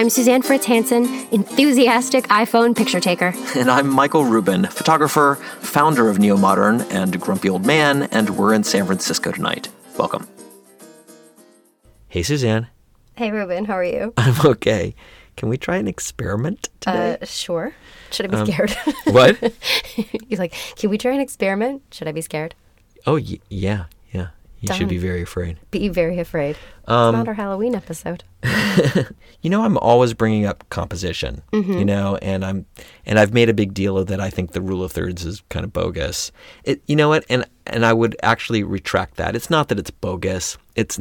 I'm Suzanne Fritz Hansen, enthusiastic iPhone picture taker. And I'm Michael Rubin, photographer, founder of Neo Modern, and Grumpy Old Man, and we're in San Francisco tonight. Welcome. Hey, Suzanne. Hey, Rubin, how are you? I'm okay. Can we try an experiment today? Uh, sure. Should I be scared? what? He's like, can we try an experiment? Should I be scared? Oh, y- yeah, You should be very afraid. Be very afraid. Um, it's not our Halloween episode. You know, I'm always bringing up composition. You know, and I'm and I've made a big deal of that. I think the rule of thirds is kind of bogus. It, you know what? And and I would actually retract that. It's not that it's bogus. It's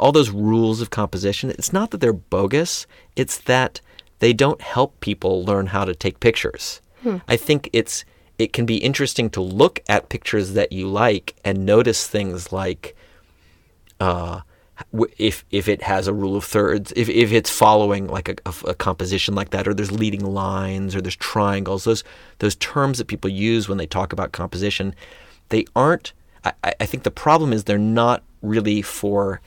all those rules of composition. It's not that they're bogus. It's that they don't help people learn how to take pictures. I think it's it can be interesting to look at pictures that you like and notice things like uh, if if it has a rule of thirds, if, if it's following like a, a- a composition like that, or there's leading lines, or there's triangles, those those terms that people use when they talk about composition, they aren't. I, I- think the problem is they're not really for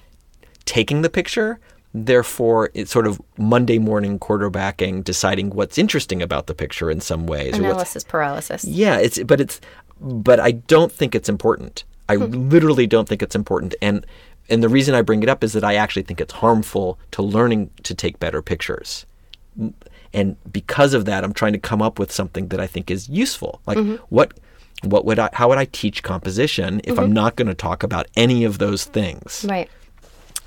taking the picture. Therefore, it's sort of Monday morning quarterbacking, deciding what's interesting about the picture in some ways. Analysis paralysis. yeah, it's but it's but I don't think it's important. I literally don't think it's important and and the reason I bring it up is that I actually think it's harmful to learning to take better pictures. And because of that, I'm trying to come up with something that I think is useful. Like mm-hmm. what what would I how would I teach composition if I'm mm-hmm. not going to talk about any of those things? Right.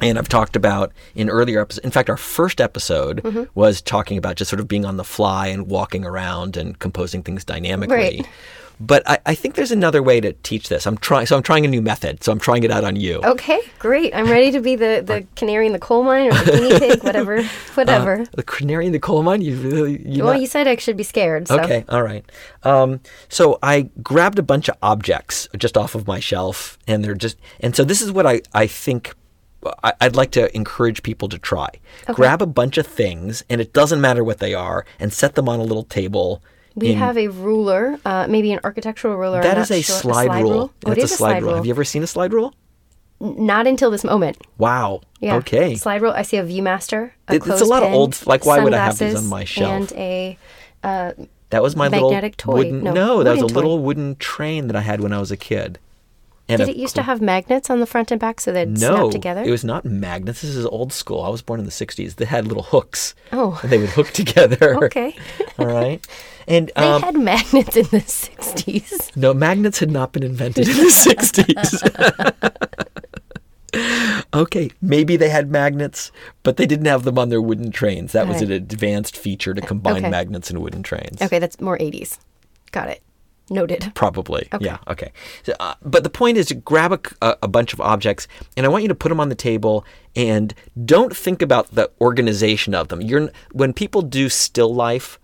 And I've talked about in earlier episodes. In fact, our first episode Mm-hmm. was talking about just sort of being on the fly and walking around and composing things dynamically. Right. But I, I think there's another way to teach this. I'm trying, so I'm trying a new method. So I'm trying it out on you. Okay, great. I'm ready to be the, the canary in the coal mine or the guinea pig, whatever. Whatever. The canary in the coal mine. You really, you well, not- you said I should be scared. So. Okay, all right. Um, so I grabbed a bunch of objects just off of my shelf, and they're just, and so this is what I, I think I'd like to encourage people to try. Grab a bunch of things, and it doesn't matter what they are, and set them on a little table. We in- have a ruler, uh, maybe an architectural ruler. That is a slide, rule. Oh, That's is a slide, rule. Have you ever seen a slide rule? Not until this moment. Wow. Yeah. Okay. Slide rule. I see a ViewMaster. A It- it's a lot of old- like, why would I have these on my shelf? And a uh, That was my Magnetic little toy. wooden. No, that was a toy. little wooden train that I had when I was a kid. Did it used to have magnets on the front and back so they'd No, snap together? it was not magnets. This is old school. I was born in the '60s. They had little hooks. Oh. and they would hook together. Okay. All right. And they um, had magnets in the 60s. no, magnets had not been invented in the '60s. okay, maybe they had magnets, but they didn't have them on their wooden trains. That was Right. an advanced feature to combine Okay. magnets and wooden trains. Okay, that's more 80s. Got it. Noted. Probably. Yeah. Okay. So, uh, but the point is to grab a, a, a bunch of objects, and I want you to put them on the table, and don't think about the organization of them. You're when people do still life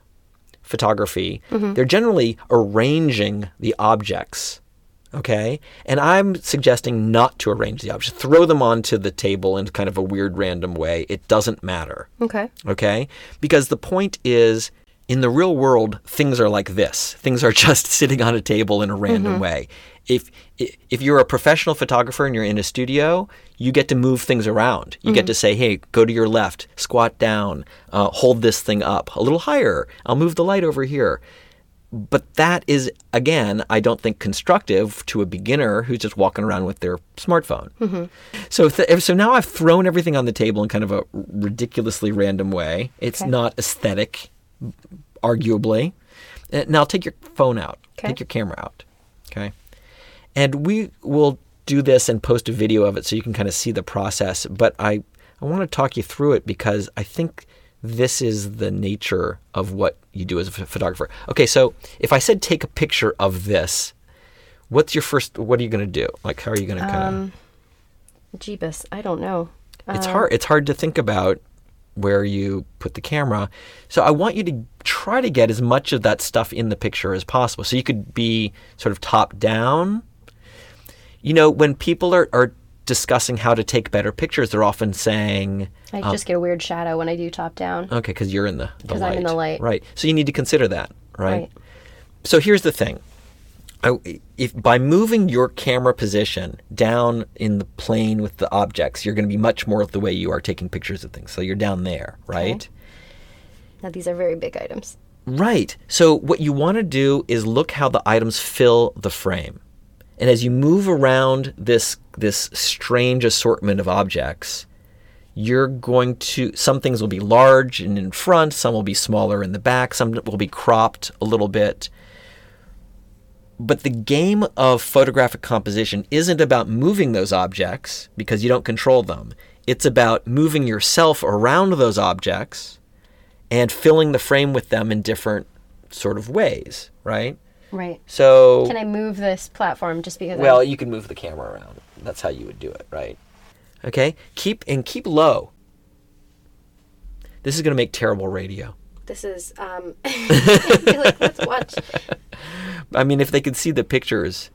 photography, they're generally arranging the objects. Okay, and I'm suggesting not to arrange the objects. Throw them onto the table in kind of a weird, random way. It doesn't matter Okay. okay? Because the point is, in the real world, things are like this. Things are just sitting on a table in a random mm-hmm. way. If if you're a professional photographer and you're in a studio, you get to move things around. You get mm-hmm. to say, "Hey, go to your left, squat down, uh, hold this thing up a little higher. I'll move the light over here." But that is, again, I don't think constructive to a beginner who's just walking around with their smartphone. Mm-hmm. So, th- so now I've thrown everything on the table in kind of a ridiculously random way. It's Okay. not aesthetic, arguably. Uh, Now take your phone out. Okay. Take your camera out. Okay. And we will do this and post a video of it so you can kind of see the process. But I, I want to talk you through it because I think this is the nature of what you do as a photographer. Okay, so if I said take a picture of this, what's your first? What are you going to do? Like, how are you going to kind of? Um, Jeebus. I don't know. It's hard. It's hard to think about where you put the camera. So I want you to try to get as much of that stuff in the picture as possible. So you could be sort of top down, you know, when people are, are discussing how to take better pictures, they're often saying, I um, just get a weird shadow when I do top down. okay, because you're in the, the 'Cause light. I'm in the light. Right. So you need to consider that, right? Right. So here's the thing. I- If by moving your camera position down in the plane with the objects, you're going to be much more of the way you are taking pictures of things. So you're down there, right? Now these are very big items. Right. So what you want to do is look how the items fill the frame. And as you move around this this strange assortment of objects, you're going to some things will be large and in front, some will be smaller in the back, some will be cropped a little bit. But the game of photographic composition isn't about moving those objects because you don't control them. It's about moving yourself around those objects and filling the frame with them in different sort of ways, right? Right. So Can I move this platform just because? well, I'm, you can move the camera around. That's how you would do it, right? Okay? Keep and keep low. This is going to make terrible radio. This is. Um, I like, let's watch. I mean, if they could see the pictures.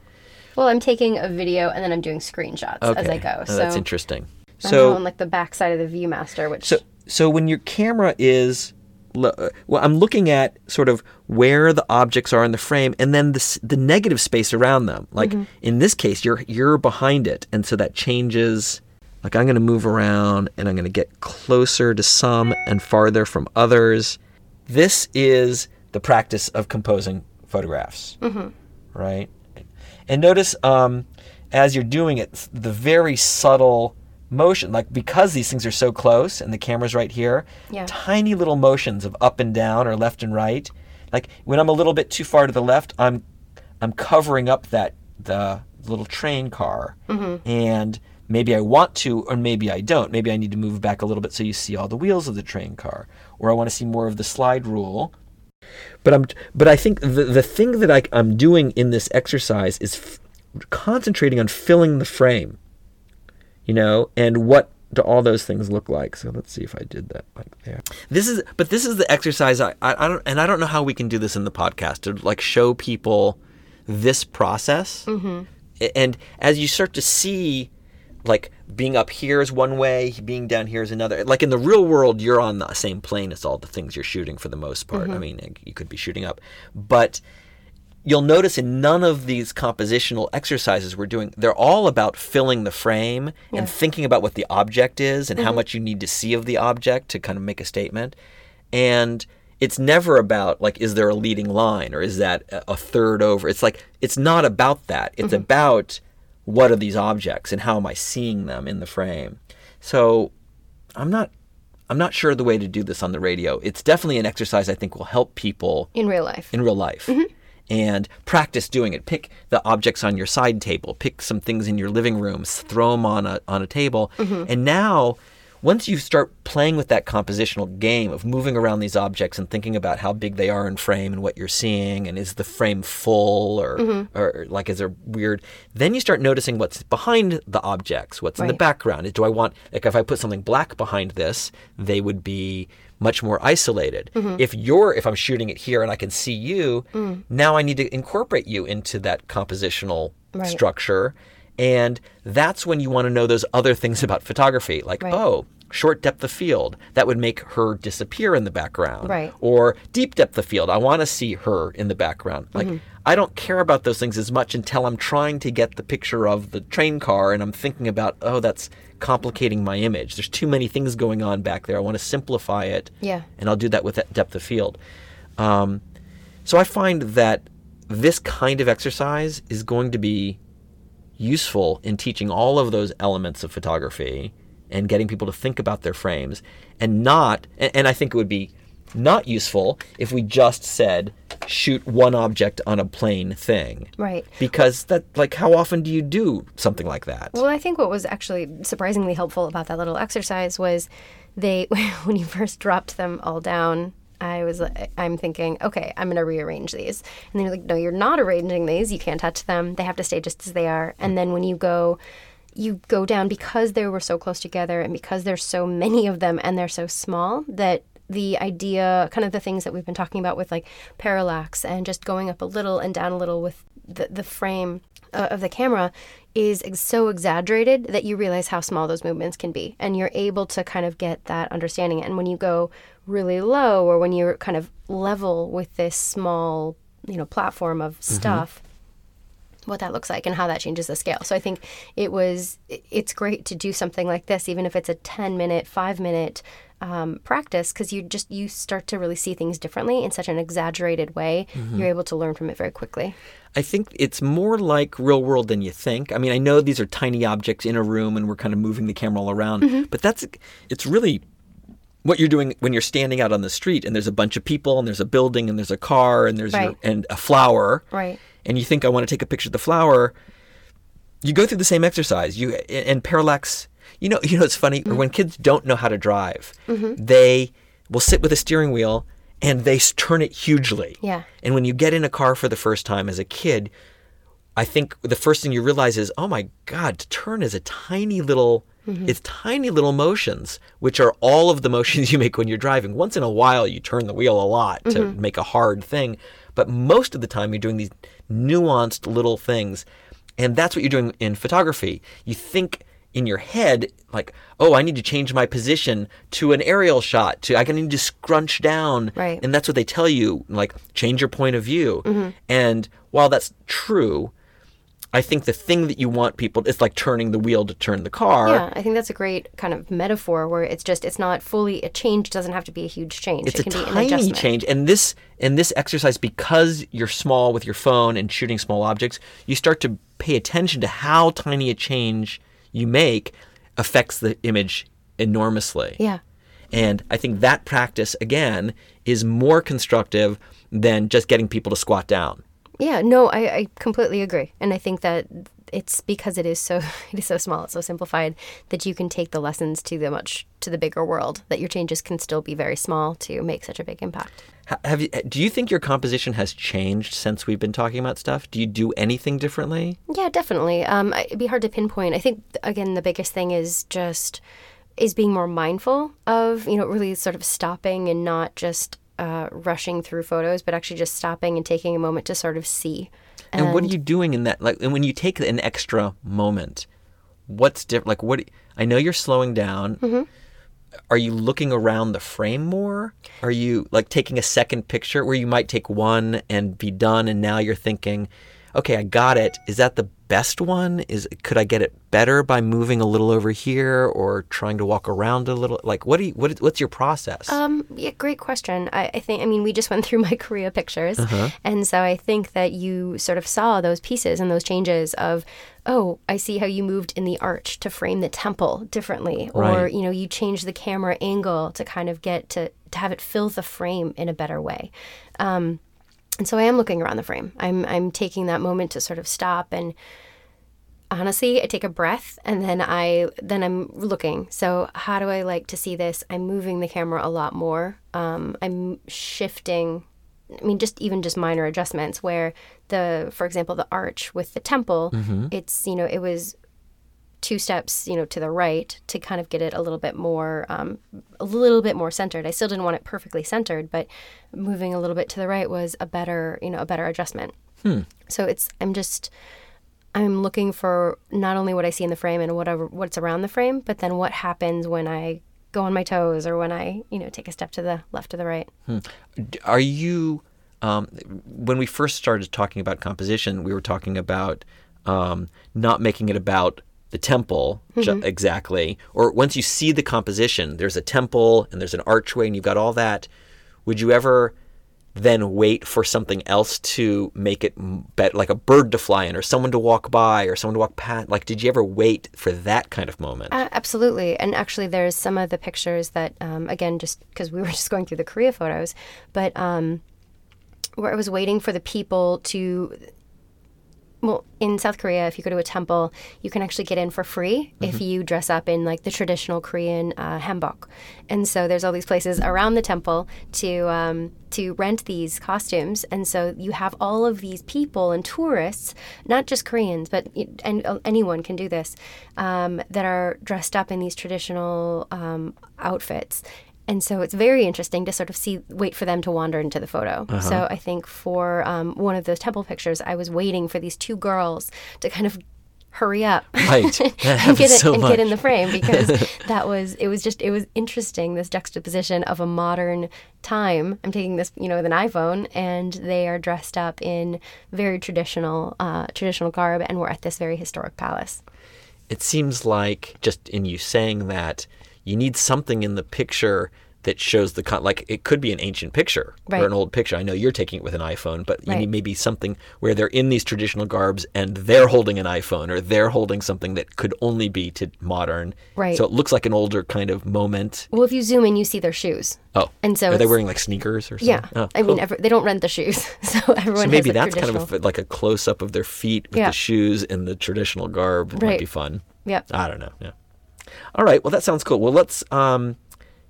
Well, I'm taking a video and then I'm doing screenshots Okay. as I go. Oh, so that's interesting. I'm So on like the back side of the ViewMaster, which So, so when your camera is, uh, well, I'm looking at sort of where the objects are in the frame, and then the the negative space around them. Like in this case, you're you're behind it, and so that changes. Like I'm going to move around, and I'm going to get closer to some and farther from others. This is the practice of composing photographs, right? And notice um, as you're doing it, the very subtle motion, like because these things are so close and the camera's right here, Yeah. tiny little motions of up and down or left and right. Like when I'm a little bit too far to the left, I'm I'm covering up that the little train car, and maybe I want to, or maybe I don't. Maybe I need to move back a little bit so you see all the wheels of the train car, or I want to see more of the slide rule. But I'm, but I think the the thing that I, I'm doing in this exercise is f- concentrating on filling the frame, you know, and what do all those things look like? So let's see if I did that like there. This is, but this is the exercise. I, I, I don't, and I don't know how we can do this in the podcast to like show people this process. Mm-hmm. And as you start to see, like being up here is one way, being down here is another. Like in the real world, you're on the same plane as all the things you're shooting for the most part. I mm-hmm. mean, you could be shooting up, but you'll notice in none of these compositional exercises we're doing, they're all about filling the frame and thinking about what the object is and how mm-hmm. much you need to see of the object to kind of make a statement. And it's never about like, is there a leading line or is that a third over? It's like, it's not about that. It's mm-hmm. about what are these objects and how am I seeing them in the frame. So I'm not. I'm not sure the way to do this on the radio. It's definitely an exercise I think will help people in real life. in real life mm-hmm. and practice doing it. Pick the objects on your side table, pick some things in your living rooms, throw them on a, on a table. Mm-hmm. And now, once you start playing with that compositional game of moving around these objects and thinking about how big they are in frame and what you're seeing, and is the frame full or, mm-hmm. or like is there weird, then you start noticing what's behind the objects, what's in the background. Do I want, like, if I put something black behind this, they would be much more isolated. Mm-hmm. If you're, if I'm shooting it here and I can see you, mm. now I need to incorporate you into that compositional Right. structure. And that's when you want to know those other things about photography, like, Right. oh, short depth of field, that would make her disappear in the background. Right. Or deep depth of field, I want to see her in the background. Like, I don't care about those things as much until I'm trying to get the picture of the train car and I'm thinking about, oh, that's complicating my image. There's too many things going on back there. I want to simplify it. Yeah. And I'll do that with that depth of field. Um, so I find that this kind of exercise is going to be useful in teaching all of those elements of photography and getting people to think about their frames and not and, and I think it would be not useful if we just said shoot one object on a plain thing. Right. Because that like how often do you do something like that? Well, I think what was actually surprisingly helpful about that little exercise was they, when you first dropped them all down, I was, like- I'm thinking, okay, I'm to rearrange these. And then you're like, no, you're not arranging these. You can't touch them. They have to stay just as they are. And then when you go, you go down because they were so close together and because there's so many of them and they're so small that the idea, kind of the things that we've been talking about with like parallax and just going up a little and down a little with the, the frame, uh, of the camera is ex- so exaggerated that you realize how small those movements can be and you're able to kind of get that understanding and when you go really low or when you're kind of level with this small you know platform of stuff what that looks like and how that changes the scale. So I think it was it's great to do something like this, even if it's a ten minute, five minute um, practice, because you just you start to really see things differently in such an exaggerated way. You're able to learn from it very quickly. I think it's more like real world than you think. I mean, I know these are tiny objects in a room and we're kind of moving the camera all around, Mm-hmm. but that's it's really what you're doing when you're standing out on the street and there's a bunch of people and there's a building and there's a car and there's your, and a flower. Right. And you think I want to take a picture of the flower, you go through the same exercise. You and parallax. You know, you know it's funny Mm-hmm. when kids don't know how to drive, they will sit with a steering wheel and they turn it hugely. Yeah. And when you get in a car for the first time as a kid, I think the first thing you realize is, oh my God, to turn is a tiny little, mm-hmm. it's tiny little motions, which are all of the motions you make when you're driving. Once in a while, you turn the wheel a lot to mm-hmm. make a hard thing, but most of the time, you're doing these nuanced little things. And that's what you're doing in photography. You think in your head, like, oh, I need to change my position to an aerial shot, to I can need to scrunch down. Right. And that's what they tell you, like, change your point of view. Mm-hmm. And while that's true, I think the thing that you want people, it's like turning the wheel to turn the car. Yeah, I think that's a great kind of metaphor where it's just it's not fully a change doesn't have to be a huge change. It's it a can be an tiny adjustment. change, and this and this exercise because you're small with your phone and shooting small objects, you start to pay attention to how tiny a change you make affects the image enormously. Yeah. And I think that practice again is more constructive than just getting people to squat down. Yeah, no, I, I completely agree, and I think that it's because it is so it is so small, it's so simplified that you can take the lessons to the much to the bigger world. That your changes can still be very small to make such a big impact. Have you, do you think your composition has changed since we've been talking about stuff? Do you do anything differently? Yeah, definitely. Um, it'd be hard to pinpoint. I think again, the biggest thing is just is being more mindful of you know really sort of stopping and not just uh, rushing through photos, but actually just stopping and taking a moment to sort of see. And, what are you doing in that? Like, and when you take an extra moment, what's different? Like, what? I know you're slowing down. Mm-hmm. Are you looking around the frame more? Are you like taking a second picture where you might take one and be done, and now you're thinking, okay, I got it. Is that the best one? Is could I get it better by moving a little over here or trying to walk around a little? Like, what do you? What, what's your process? Um, yeah, great question. I, I think, I mean, we just went through my Korea pictures. And so I think that you sort of saw those pieces and those changes of, oh, I see how you moved in the arch to frame the temple differently. Or, you know, you changed the camera angle to kind of get to, to have it fill the frame in a better way. Um, and so I am looking around the frame. I'm, I'm taking that moment to sort of stop and honestly i take a breath and then i then i'm looking. So how do i like to see this? I'm moving the camera a lot more. Um, i'm shifting i mean just even just minor adjustments where the for example the arch with the temple it's you know it was two steps you know to the right to kind of get it a little bit more um, a little bit more centered. I still didn't want it perfectly centered but moving a little bit to the right was a better you know a better adjustment. So it's i'm just I'm looking for not only what I see in the frame and whatever what's around the frame, but then what happens when I go on my toes or when I, you know, take a step to the left or the right. D- Are you, um, when we first started talking about composition, we were talking about um, not making it about the temple ju- exactly. Or once you see the composition, there's a temple and there's an archway and you've got all that. Would you ever then wait for something else to make it better, like a bird to fly in or someone to walk by or someone to walk past? Like, did you ever wait for that kind of moment? Uh, absolutely. And actually, there's some of the pictures that, um, again, just because we were just going through the Korea photos, but um, where I was waiting for the people to. Well, in South Korea, if you go to a temple, you can actually get in for free if you dress up in like the traditional Korean uh, hanbok. And so there's all these places around the temple to um, to rent these costumes. And so you have all of these people and tourists, not just Koreans, but and uh, anyone can do this, um, that are dressed up in these traditional um, outfits. And so it's very interesting to sort of see, wait for them to wander into the photo. Uh-huh. So I think for um, one of those temple pictures, I was waiting for these two girls to kind of hurry up Right. And, get, it, so and get in the frame because that was it was just it was interesting this juxtaposition of a modern time i'm taking this you know with an iphone and they are dressed up in very traditional uh, traditional garb and we're at this very historic palace it seems like just in you saying that you need something in the picture that shows the con- like it could be an ancient picture Right. or an old picture. I know you're taking it with an iPhone, but you Right. need maybe something where they're in these traditional garbs and they're holding an iPhone or they're holding something that could only be to modern. Right. So it looks like an older kind of moment. well if you zoom in you see their shoes Oh, And so are they wearing like sneakers or something? yeah Oh, i mean every, they don't rent the shoes so everyone So maybe has that's kind of a, like a close up of their feet with Yeah. the shoes and the traditional garb. It might be fun. Yeah. I don't know. Yeah. All right. Well, that sounds cool. Well, let's um,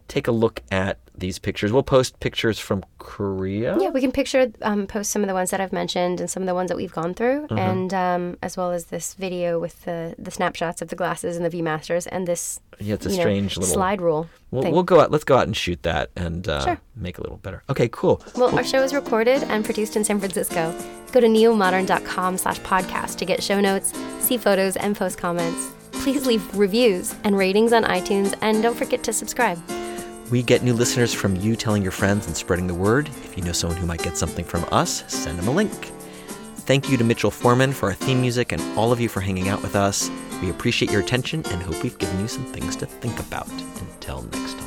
take a look at these pictures. We'll post pictures from Korea. Yeah, we can picture, um, post some of the ones that I've mentioned and some of the ones that we've gone through, Mm-hmm. and um, as well as this video with the, the snapshots of the glasses and the ViewMasters and this Yeah, it's a you know, strange little slide rule We'll, we'll go out. Let's go out and shoot that and uh, Sure. make it a little better. Okay. Cool. Well, our show is recorded and produced in San Francisco. Go to neomodern.com slash podcast to get show notes, see photos, and post comments. Please leave reviews and ratings on iTunes, and don't forget to subscribe. We get new listeners from you telling your friends and spreading the word. If you know someone who might get something from us, send them a link. Thank you to Mitchell Foreman for our theme music and all of you for hanging out with us. We appreciate your attention and hope we've given you some things to think about. Until next time.